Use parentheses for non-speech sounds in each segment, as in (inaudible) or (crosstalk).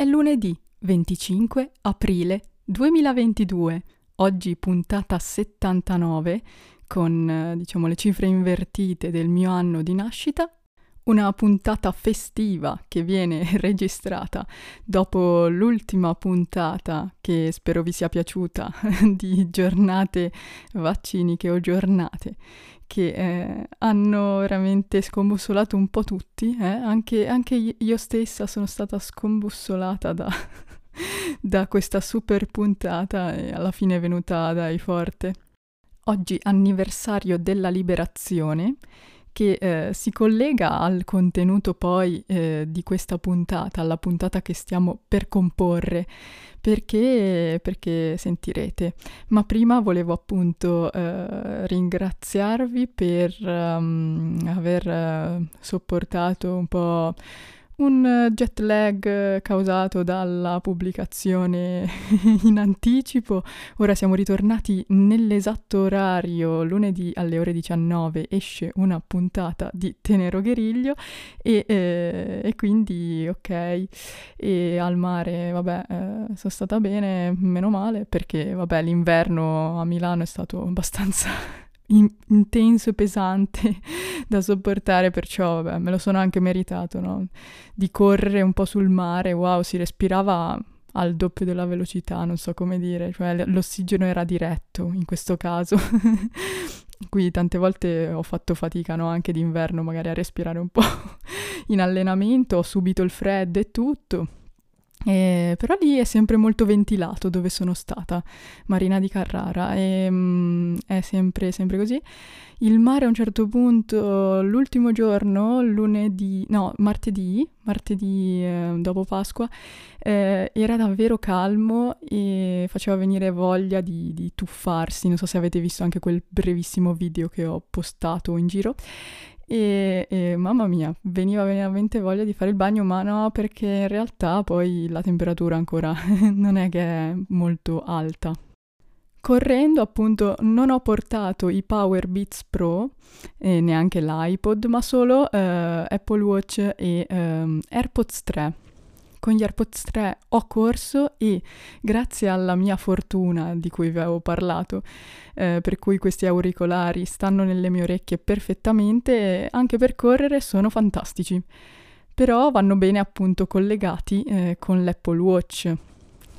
È lunedì 25 aprile 2022, oggi puntata 79 con eh, diciamo le cifre invertite del mio anno di nascita. Una puntata festiva che viene (laughs) registrata dopo l'ultima puntata che spero vi sia piaciuta (laughs) di giornate vacciniche o giornate che eh, hanno veramente scombussolato un po' tutti, eh? anche, anche, io stessa sono stata scombussolata da, (laughs) da questa super puntata e alla fine è venuta dai forte. Oggi anniversario della liberazione che eh, si collega al contenuto poi eh, di questa puntata, alla puntata che stiamo per comporre, perché, perché sentirete. Ma prima volevo appunto eh, ringraziarvi per um, aver uh, sopportato un po' un eh, jet lag eh, causato dalla pubblicazione (laughs) in anticipo. Ora siamo ritornati nell'esatto orario, lunedì alle ore 19 esce una puntata di Tenero Gueriglio e, eh, e quindi ok, e al mare vabbè eh, sono stata bene, meno male perché vabbè l'inverno a Milano è stato abbastanza in- intenso e pesante (laughs) da sopportare, perciò vabbè, me lo sono anche meritato, no? Di correre un po' sul mare, wow, si respirava al doppio della velocità, non so come dire, cioè l'ossigeno era diretto in questo caso. (laughs) Qui tante volte ho fatto fatica, no? Anche d'inverno magari a respirare un po' (laughs) in allenamento, ho subito il freddo e tutto. E, però lì è sempre molto ventilato dove sono stata, Marina di Carrara, e mm, è sempre, sempre così. Il mare a un certo punto, l'ultimo giorno, lunedì, no, martedì, martedì eh, dopo Pasqua, eh, era davvero calmo e faceva venire voglia di, di tuffarsi. Non so se avete visto anche quel brevissimo video che ho postato in giro. E, e, mamma mia, veniva veramente voglia di fare il bagno, ma no, perché in realtà poi la temperatura ancora (laughs) non è che è molto alta. Correndo appunto non ho portato i Power Beats Pro e neanche l'iPod, ma solo eh, Apple Watch e eh, AirPods 3 con gli AirPods 3 ho corso e grazie alla mia fortuna di cui vi avevo parlato, eh, per cui questi auricolari stanno nelle mie orecchie perfettamente, anche per correre sono fantastici. Però vanno bene appunto collegati eh, con l'Apple Watch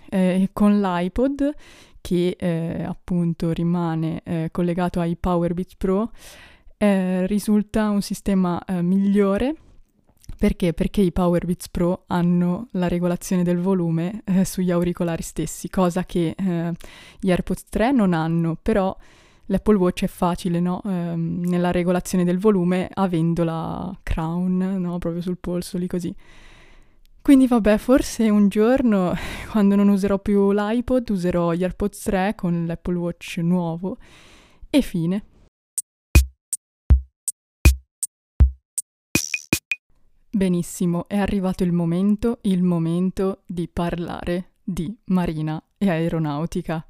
eh, con l'iPod che eh, appunto rimane eh, collegato ai Powerbeats Pro. Eh, risulta un sistema migliore perché? Perché i Powerbeats Pro hanno la regolazione del volume eh, sugli auricolari stessi, cosa che eh, gli AirPods 3 non hanno, però l'Apple Watch è facile no? eh, nella regolazione del volume avendo la crown no? proprio sul polso, lì così. Quindi vabbè, forse un giorno, (laughs) quando non userò più l'iPod, userò gli AirPods 3 con l'Apple Watch nuovo e fine. Benissimo, è arrivato il momento, il momento di parlare di marina e aeronautica.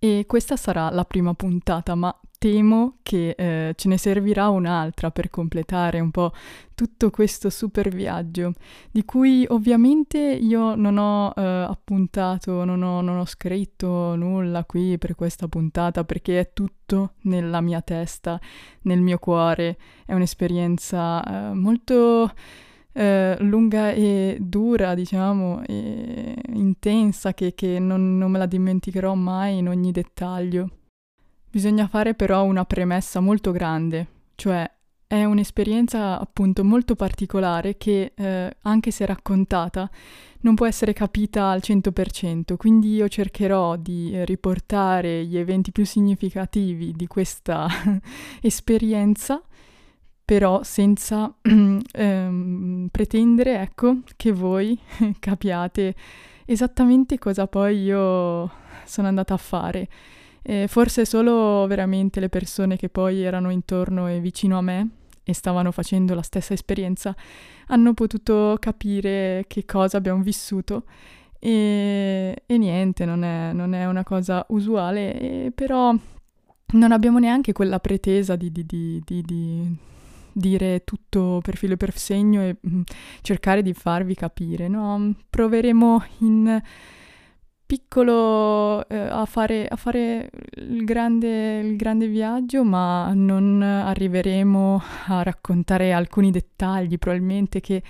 E questa sarà la prima puntata, ma temo che eh, ce ne servirà un'altra per completare un po' tutto questo super viaggio, di cui ovviamente io non ho eh, appuntato, non ho, non ho scritto nulla qui per questa puntata, perché è tutto nella mia testa, nel mio cuore, è un'esperienza eh, molto eh, lunga e dura, diciamo, e intensa che, che non, non me la dimenticherò mai in ogni dettaglio. Bisogna fare però una premessa molto grande, cioè è un'esperienza appunto molto particolare che, eh, anche se raccontata, non può essere capita al 100%, quindi io cercherò di riportare gli eventi più significativi di questa (laughs) esperienza però senza (clears throat) ehm, pretendere, ecco, che voi (laughs) capiate esattamente cosa poi io sono andata a fare. E forse solo veramente le persone che poi erano intorno e vicino a me e stavano facendo la stessa esperienza hanno potuto capire che cosa abbiamo vissuto e, e niente, non è, non è, una cosa usuale, però non abbiamo neanche quella pretesa di, di, di, di dire tutto per filo e per segno e mh, mm, cercare di farvi capire, no? Proveremo in piccolo eh, a, fare, a, fare, il grande, il grande viaggio, ma non arriveremo a raccontare alcuni dettagli, probabilmente che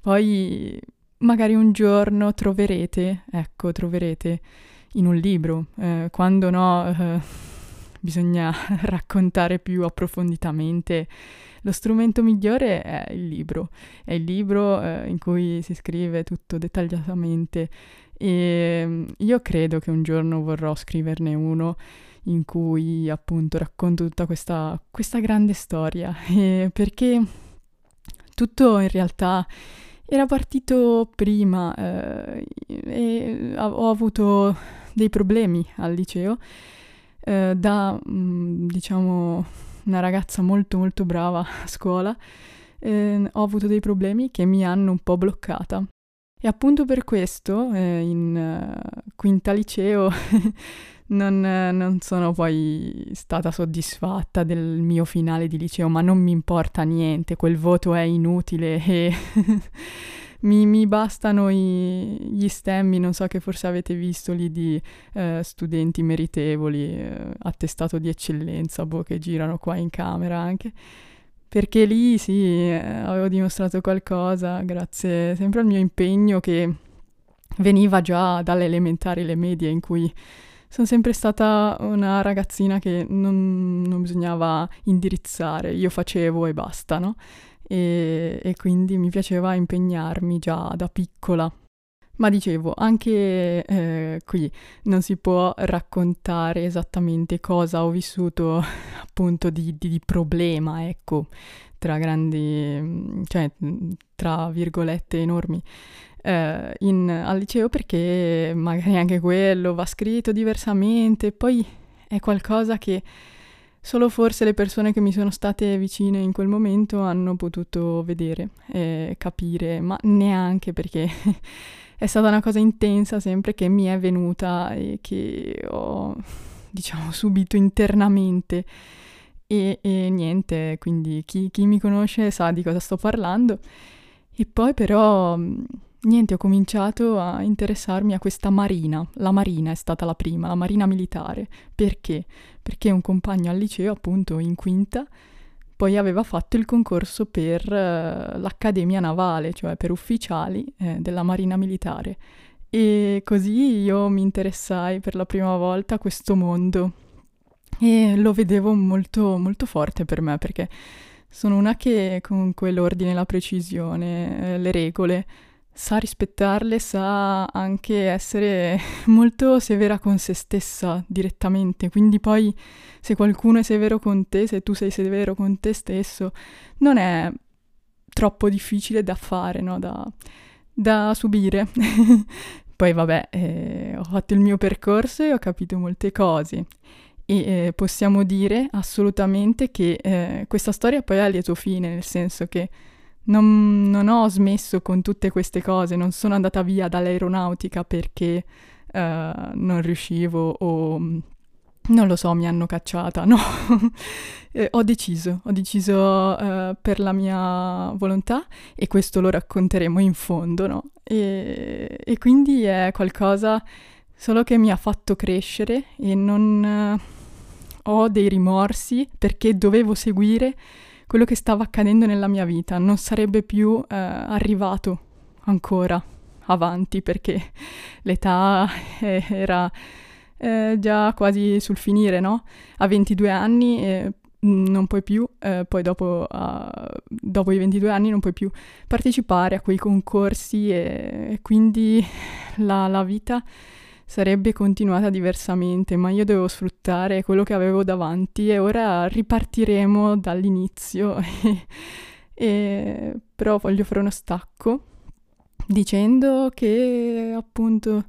poi magari un giorno troverete, ecco, troverete in un libro, eh, quando no, eh, bisogna (laughs) raccontare più approfonditamente. Lo strumento migliore è il libro, è il libro eh, in cui si scrive tutto dettagliatamente. E mm, io credo che un giorno vorrò scriverne uno in cui appunto racconto tutta questa, questa grande storia, (laughs) perché tutto in realtà era partito prima eh, e ho avuto dei problemi al liceo eh, da, mh, mm, diciamo, una ragazza molto molto brava a scuola. Eh, ho avuto dei problemi che mi hanno un po' bloccata. E appunto per questo eh, in uh, quinta liceo (laughs) non, non, sono poi stata soddisfatta del mio finale di liceo, ma non mi importa niente, quel voto è inutile e (laughs) mi, mi, bastano i, gli stemmi, non so che forse avete visto lì di eh, studenti meritevoli, eh, attestato di eccellenza, boh, che girano qua in camera anche. Perché lì sì, eh, avevo dimostrato qualcosa grazie sempre al mio impegno che veniva già dalle elementari, le medie, in cui sono sempre stata una ragazzina che non, non bisognava indirizzare, io facevo e basta, no? E, e quindi mi piaceva impegnarmi già da piccola. Ma dicevo, anche eh, qui non si può raccontare esattamente cosa ho vissuto (laughs) appunto di, di, di problema, ecco, tra grandi, cioè tra virgolette enormi eh, in, al liceo perché magari anche quello va scritto diversamente, poi è qualcosa che solo forse le persone che mi sono state vicine in quel momento hanno potuto vedere e capire, ma neanche perché (laughs) è stata una cosa intensa sempre che mi è venuta e che ho, diciamo, subito internamente. E, e niente, quindi chi, chi mi conosce sa di cosa sto parlando. E poi però niente, ho cominciato a interessarmi a questa marina. La marina è stata la prima, la marina militare. Perché? Perché un compagno al liceo, appunto in quinta, poi aveva fatto il concorso per uh, l'Accademia Navale, cioè per ufficiali eh, della Marina Militare. E così io mi interessai per la prima volta a questo mondo e lo vedevo molto, molto forte per me perché sono una che comunque l'ordine, la precisione, eh, le regole sa rispettarle, sa anche essere (laughs) molto severa con se stessa direttamente, quindi poi se qualcuno è severo con te, se tu sei severo con te stesso, non è troppo difficile da fare, no? da, da subire. (laughs) poi vabbè, eh, ho fatto il mio percorso e ho capito molte cose. E eh, possiamo dire assolutamente che eh, questa storia poi ha lieto fine, nel senso che non, non, ho smesso con tutte queste cose, non sono andata via dall'aeronautica perché uh, non riuscivo o non lo so, mi hanno cacciata, no. (laughs) eh, ho deciso, ho deciso uh, per la mia volontà e questo lo racconteremo in fondo, no? E, e quindi è qualcosa solo che mi ha fatto crescere e non uh, ho dei rimorsi perché dovevo seguire quello che stava accadendo nella mia vita, non sarebbe più eh, arrivato ancora avanti perché (laughs) l'età (laughs) era eh, già quasi sul finire, no? A 22 anni non puoi più, eh, poi dopo, dopo, i 22 anni non puoi più partecipare a quei concorsi e, e quindi la, la vita sarebbe continuata diversamente, ma io devo sfruttare quello che avevo davanti e ora ripartiremo dall'inizio. (laughs) e, però voglio fare uno stacco dicendo che appunto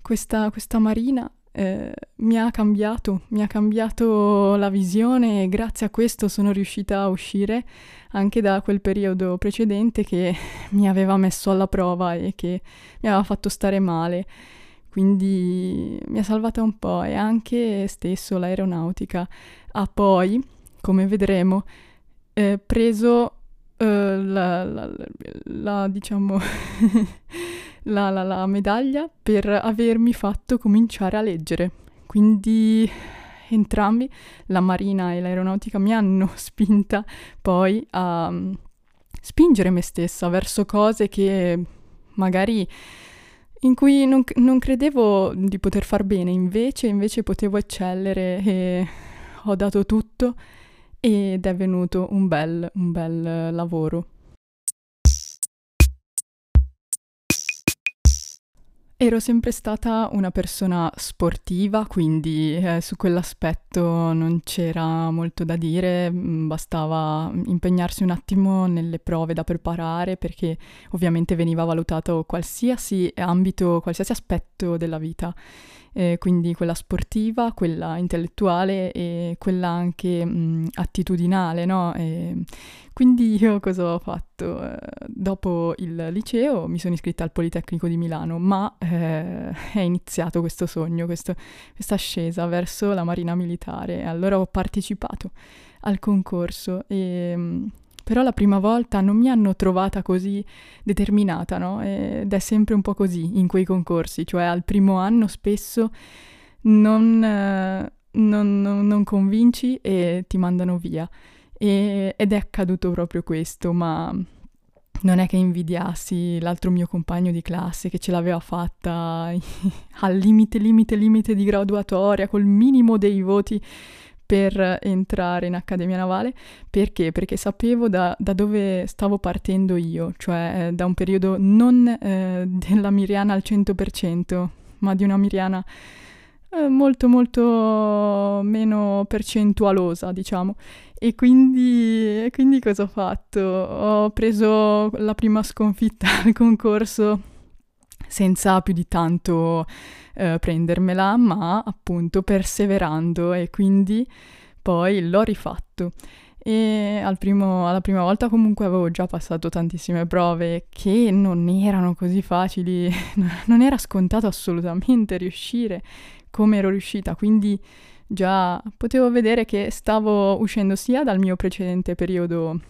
questa, questa marina eh, mi ha cambiato, mi ha cambiato la visione e grazie a questo sono riuscita a uscire anche da quel periodo precedente che (laughs) mi aveva messo alla prova e che mi aveva fatto stare male quindi mi ha salvata un po' e anche stesso l'aeronautica ha poi, come vedremo, eh, preso eh, la, la, la, diciamo, (laughs) la, la medaglia per avermi fatto cominciare a leggere. Quindi entrambi, la marina e l'aeronautica, mi hanno (laughs) spinta poi a mm, spingere me stessa verso cose che magari in cui non, non, credevo di poter far bene, invece, invece potevo eccellere e ho dato tutto ed è venuto un bel, un bel lavoro. Ero sempre stata una persona sportiva, quindi eh, su quell'aspetto non c'era molto da dire, mm, bastava impegnarsi un attimo nelle prove da preparare perché ovviamente veniva valutato qualsiasi ambito, qualsiasi aspetto della vita eh, quindi quella sportiva, quella intellettuale e quella anche mh, attitudinale, no? E quindi io cosa ho fatto? Eh, dopo il liceo mi sono iscritta al Politecnico di Milano, ma eh, (laughs) è iniziato questo sogno, questo, questa ascesa verso la Marina Militare. Allora ho partecipato al concorso e però la prima volta non mi hanno trovata così determinata, no? Ed è sempre un po' così in quei concorsi, cioè al primo anno spesso non, eh, non, non, non convinci e ti mandano via. E, ed è accaduto proprio questo, ma non è che invidiassi l'altro mio compagno di classe che ce l'aveva fatta (laughs) al limite, limite, limite di graduatoria, col minimo dei voti per entrare in Accademia Navale. Perché? Perché sapevo da, da dove stavo partendo io, cioè eh, da un periodo non eh, della Miriana al 100%, ma di una Miriana eh, molto molto meno percentualosa, diciamo. E quindi, e quindi cosa ho fatto? Ho preso la prima sconfitta (laughs) al concorso senza più di tanto eh, prendermela, ma appunto perseverando e quindi poi l'ho rifatto. E al primo, alla prima volta comunque avevo già passato tantissime prove che non erano così facili, (laughs) non era scontato assolutamente riuscire come ero riuscita, quindi già potevo vedere che stavo uscendo sia dal mio precedente periodo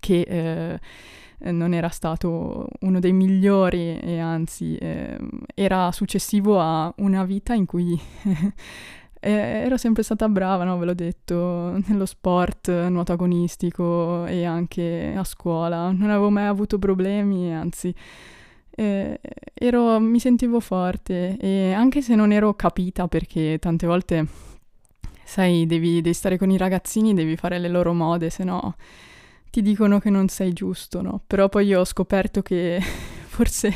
che eh, eh, non era stato uno dei migliori e anzi eh, era successivo a una vita in cui (laughs) ero sempre stata brava, no? ve l'ho detto, nello sport, nuoto agonistico e anche a scuola. Non avevo mai avuto problemi, anzi eh, ero, mi sentivo forte e anche se non ero capita perché tante volte, sai, devi, devi stare con i ragazzini, devi fare le loro mode, se no ti dicono che non sei giusto, no? Però poi io ho scoperto che (laughs) forse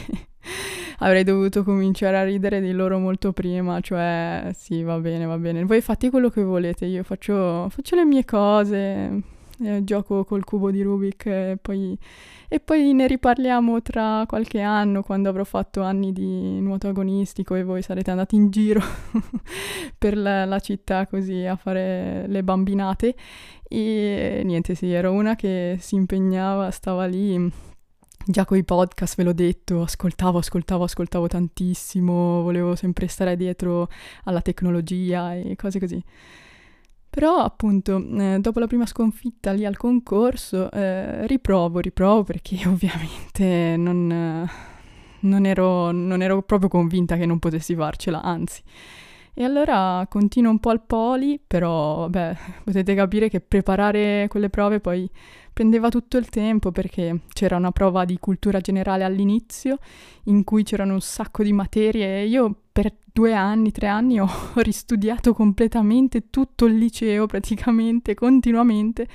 avrei dovuto cominciare a ridere di loro molto prima, cioè sì, va bene, va bene. Voi fate quello che volete, io faccio, faccio le mie cose, eh, gioco col cubo di Rubik e poi, e poi ne riparliamo tra qualche anno quando avrò fatto anni di nuoto agonistico e voi sarete andati in giro (laughs) per la, la città così a fare le bambinate e niente, sì, ero una che si impegnava, stava lì. Già con i podcast, ve l'ho detto, ascoltavo, ascoltavo, ascoltavo tantissimo, volevo sempre stare dietro alla tecnologia e cose così. Però appunto, eh, dopo la prima sconfitta lì al concorso, eh, riprovo, riprovo perché (laughs) ovviamente non, non, ero, non ero proprio convinta che non potessi farcela, anzi. E allora continuo un po' al poli, però beh, (laughs) potete capire che preparare quelle prove poi prendeva tutto il tempo perché c'era una prova di cultura generale all'inizio in cui c'erano un sacco di materie e io per due anni, tre anni (laughs) ho ristudiato completamente tutto il liceo praticamente, continuamente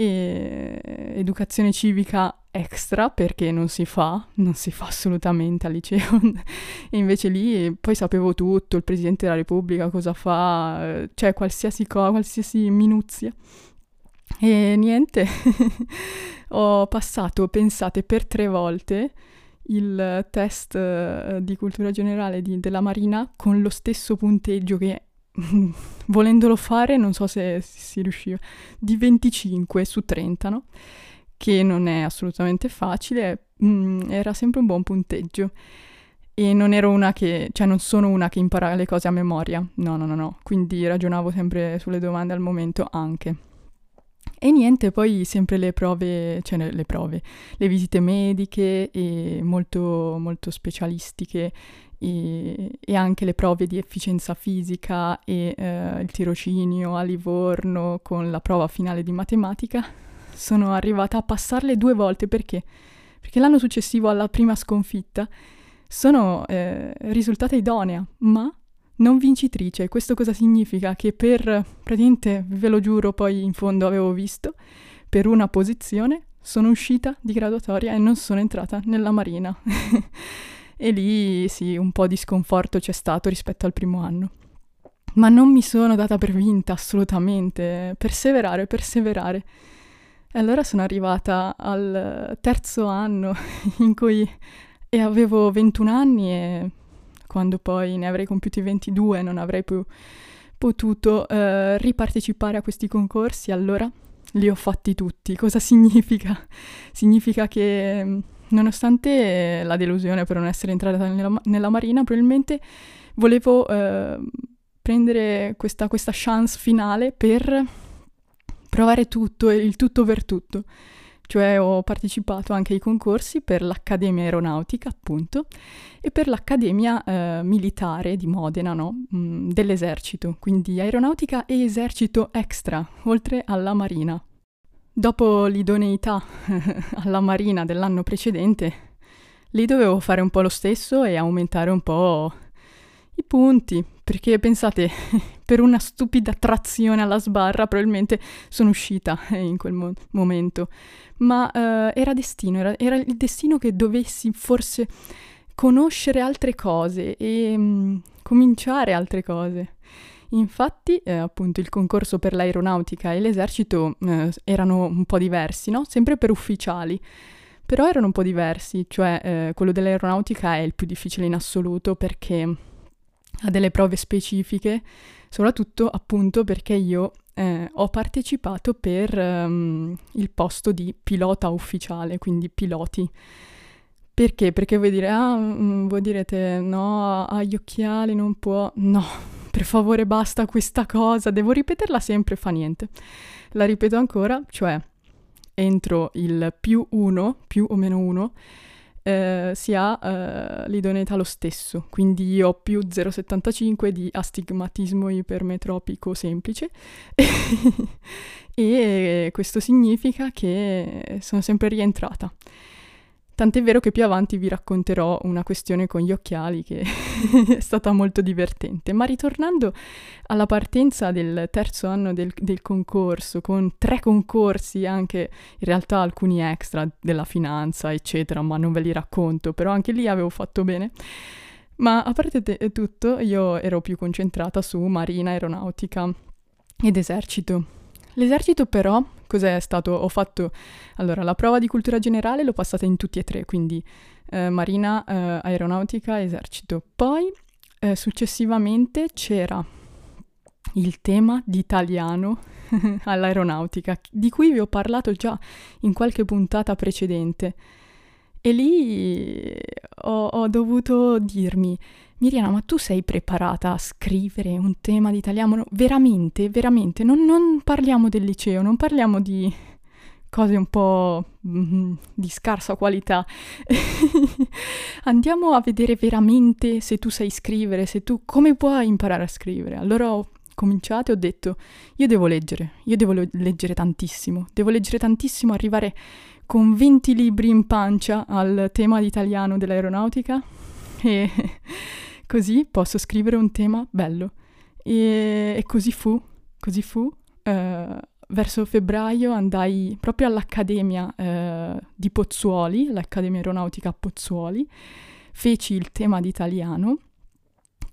e educazione civica extra perché non si fa, non si fa assolutamente al liceo (laughs) e invece lì poi sapevo tutto, il Presidente della Repubblica cosa fa, cioè qualsiasi cosa, qualsiasi minuzia. E niente, (laughs) ho passato, pensate, per tre volte il test uh, di cultura generale di, della Marina con lo stesso punteggio che (laughs) volendolo fare, non so se si riusciva, di 25 su 30, no? Che non è assolutamente facile, mm, era sempre un buon punteggio. E non ero una che, cioè non sono una che impara le cose a memoria, no, no, no, no, quindi ragionavo sempre sulle domande al momento anche. E niente, poi sempre le prove, cioè le prove, le visite mediche e molto, molto specialistiche e, e, anche le prove di efficienza fisica e eh, il tirocinio a Livorno con la prova finale di matematica, (laughs) sono arrivata a passarle due volte perché? Perché l'anno successivo alla prima sconfitta sono eh, risultata idonea, ma non vincitrice. Questo cosa significa? Che per, praticamente, ve lo giuro, poi in fondo avevo visto, per una posizione sono uscita di graduatoria e non sono entrata nella marina. (laughs) e lì sì, un po' di sconforto c'è stato rispetto al primo anno. Ma non mi sono data per vinta assolutamente. Perseverare, perseverare. E allora sono arrivata al terzo anno (laughs) in cui avevo 21 anni e quando poi ne avrei compiuti 22 non avrei più potuto eh, ripartecipare a questi concorsi, allora li ho fatti tutti. Cosa (laughs) significa? significa che mm, nonostante la delusione per non essere entrata nella, nella Marina, probabilmente volevo eh, prendere questa, questa chance finale per provare tutto, il tutto per tutto. Cioè ho partecipato anche ai concorsi per l'Accademia Aeronautica, appunto, e per l'Accademia eh, Militare di Modena, no? mm, dell'esercito, quindi aeronautica e esercito extra, oltre alla Marina. Dopo l'idoneità (laughs) alla Marina dell'anno precedente, lì dovevo fare un po' lo stesso e aumentare un po' i punti, perché pensate, (laughs) per una stupida trazione alla sbarra probabilmente sono uscita in quel mo- momento, ma uh, era destino, era, era, il destino che dovessi forse conoscere altre cose e um, cominciare altre cose. Infatti, eh, appunto, il concorso per l'aeronautica e l'esercito eh, erano un po' diversi, no? Sempre per ufficiali, però erano un po' diversi, cioè eh, quello dell'aeronautica è il più difficile in assoluto perché ha delle prove specifiche, soprattutto appunto perché io eh, ho partecipato per um, il posto di pilota ufficiale, quindi piloti. Perché? Perché vuoi dire, ah, mm, voi direte, no, ha gli occhiali, non può. No, (laughs) per favore basta questa cosa, devo ripeterla sempre, fa niente. La ripeto ancora, cioè entro il più uno, più o meno uno, eh, si ha eh, l'idoneità lo stesso, quindi io ho più 0,75 di astigmatismo ipermetropico semplice (laughs) e questo significa che sono sempre rientrata. Tant'è vero che più avanti vi racconterò una questione con gli occhiali che (laughs) è stata molto divertente. Ma ritornando alla partenza del terzo anno del, del, concorso, con tre concorsi, anche in realtà alcuni extra della finanza, eccetera, ma non ve li racconto, però anche lì avevo fatto bene. Ma a parte te- tutto, io ero più concentrata su marina, aeronautica ed esercito. L'esercito però, cos'è stato? Ho fatto, allora, la prova di cultura generale l'ho passata in tutti e tre, quindi eh, marina, eh, aeronautica, esercito. Poi, eh, successivamente, c'era il tema di italiano (laughs) all'aeronautica, di cui vi ho parlato già in qualche puntata precedente. E lì ho, ho dovuto dirmi, Miriana, ma tu sei preparata a scrivere un tema di italiano? Veramente, veramente, non, non parliamo del liceo, non parliamo di cose un po' mm, di scarsa qualità. (laughs) Andiamo a vedere veramente se tu sai scrivere, se tu come puoi imparare a scrivere. Allora ho cominciato e ho detto, io devo leggere, io devo leggere tantissimo, devo leggere tantissimo, arrivare con 20 libri in pancia al tema di italiano dell'aeronautica e Così posso scrivere un tema bello. E, e così fu, così fu. Uh, verso febbraio andai proprio all'Accademia uh, di Pozzuoli, l'Accademia Aeronautica Pozzuoli, feci il tema di italiano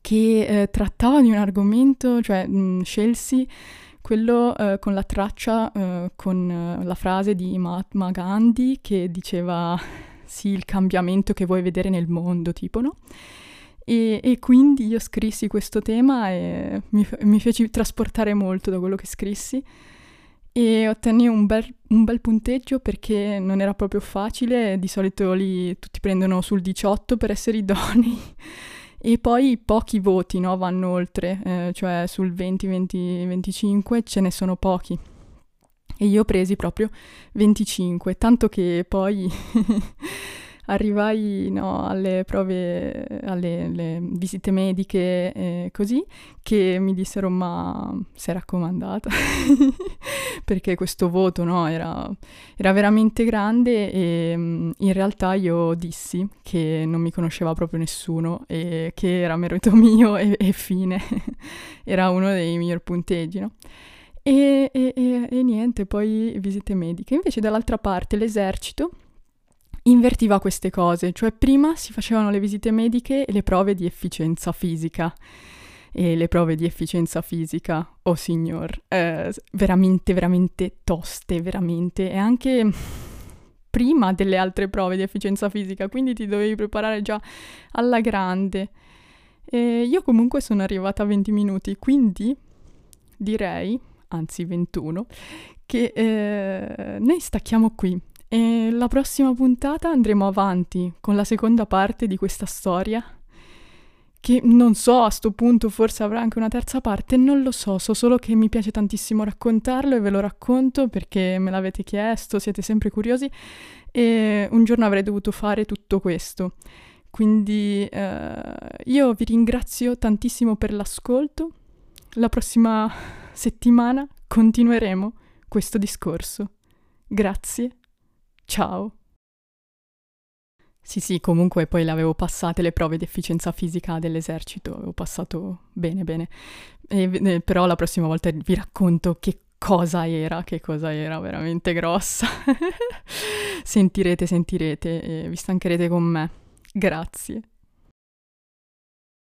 che uh, trattava di un argomento, cioè mh, scelsi quello uh, con la traccia, uh, con uh, la frase di Mahatma Gandhi che diceva sì, il cambiamento che vuoi vedere nel mondo, tipo, no? E, e, quindi io scrissi questo tema e mi, mi, feci trasportare molto da quello che scrissi. E ottenni un bel, un bel, punteggio perché non era proprio facile, di solito lì tutti prendono sul 18 per essere (laughs) idonei e poi pochi voti no, vanno oltre, eh, cioè sul 20, 20, 25 ce ne sono pochi. E io presi proprio 25, tanto che poi (laughs) arrivai no, alle prove, alle visite mediche e così, che mi dissero ma sei raccomandata, (laughs) perché questo voto no, era, era, veramente grande e mm, in realtà io dissi che non mi conosceva proprio nessuno e che era merito (laughs) mio e, e fine, (laughs) era uno dei migliori punteggi, no? E, e, e niente, poi visite mediche. Invece dall'altra parte l'esercito invertiva queste cose, cioè prima si facevano le visite mediche e le prove di efficienza fisica. E le prove di efficienza fisica, oh signor, eh, veramente, veramente toste, veramente. E anche prima delle altre prove di efficienza fisica, quindi ti dovevi preparare già alla grande. E io comunque sono arrivata a 20 minuti, quindi direi, anzi 21, che eh, noi stacchiamo qui. E la prossima puntata andremo avanti con la seconda parte di questa storia. Che non so, a sto punto forse avrà anche una terza parte, non lo so, so solo che mi piace tantissimo raccontarlo e ve lo racconto perché me l'avete chiesto, siete sempre curiosi e un giorno avrei dovuto fare tutto questo. Quindi eh, io vi ringrazio tantissimo per l'ascolto. La prossima settimana continueremo questo discorso. Grazie Ciao. Sì, sì, comunque poi le avevo passate le prove di efficienza fisica dell'esercito, avevo passato bene, bene. E, eh, però la prossima volta vi racconto che cosa era, che cosa era veramente grossa. (laughs) sentirete, sentirete e vi stancherete con me. Grazie.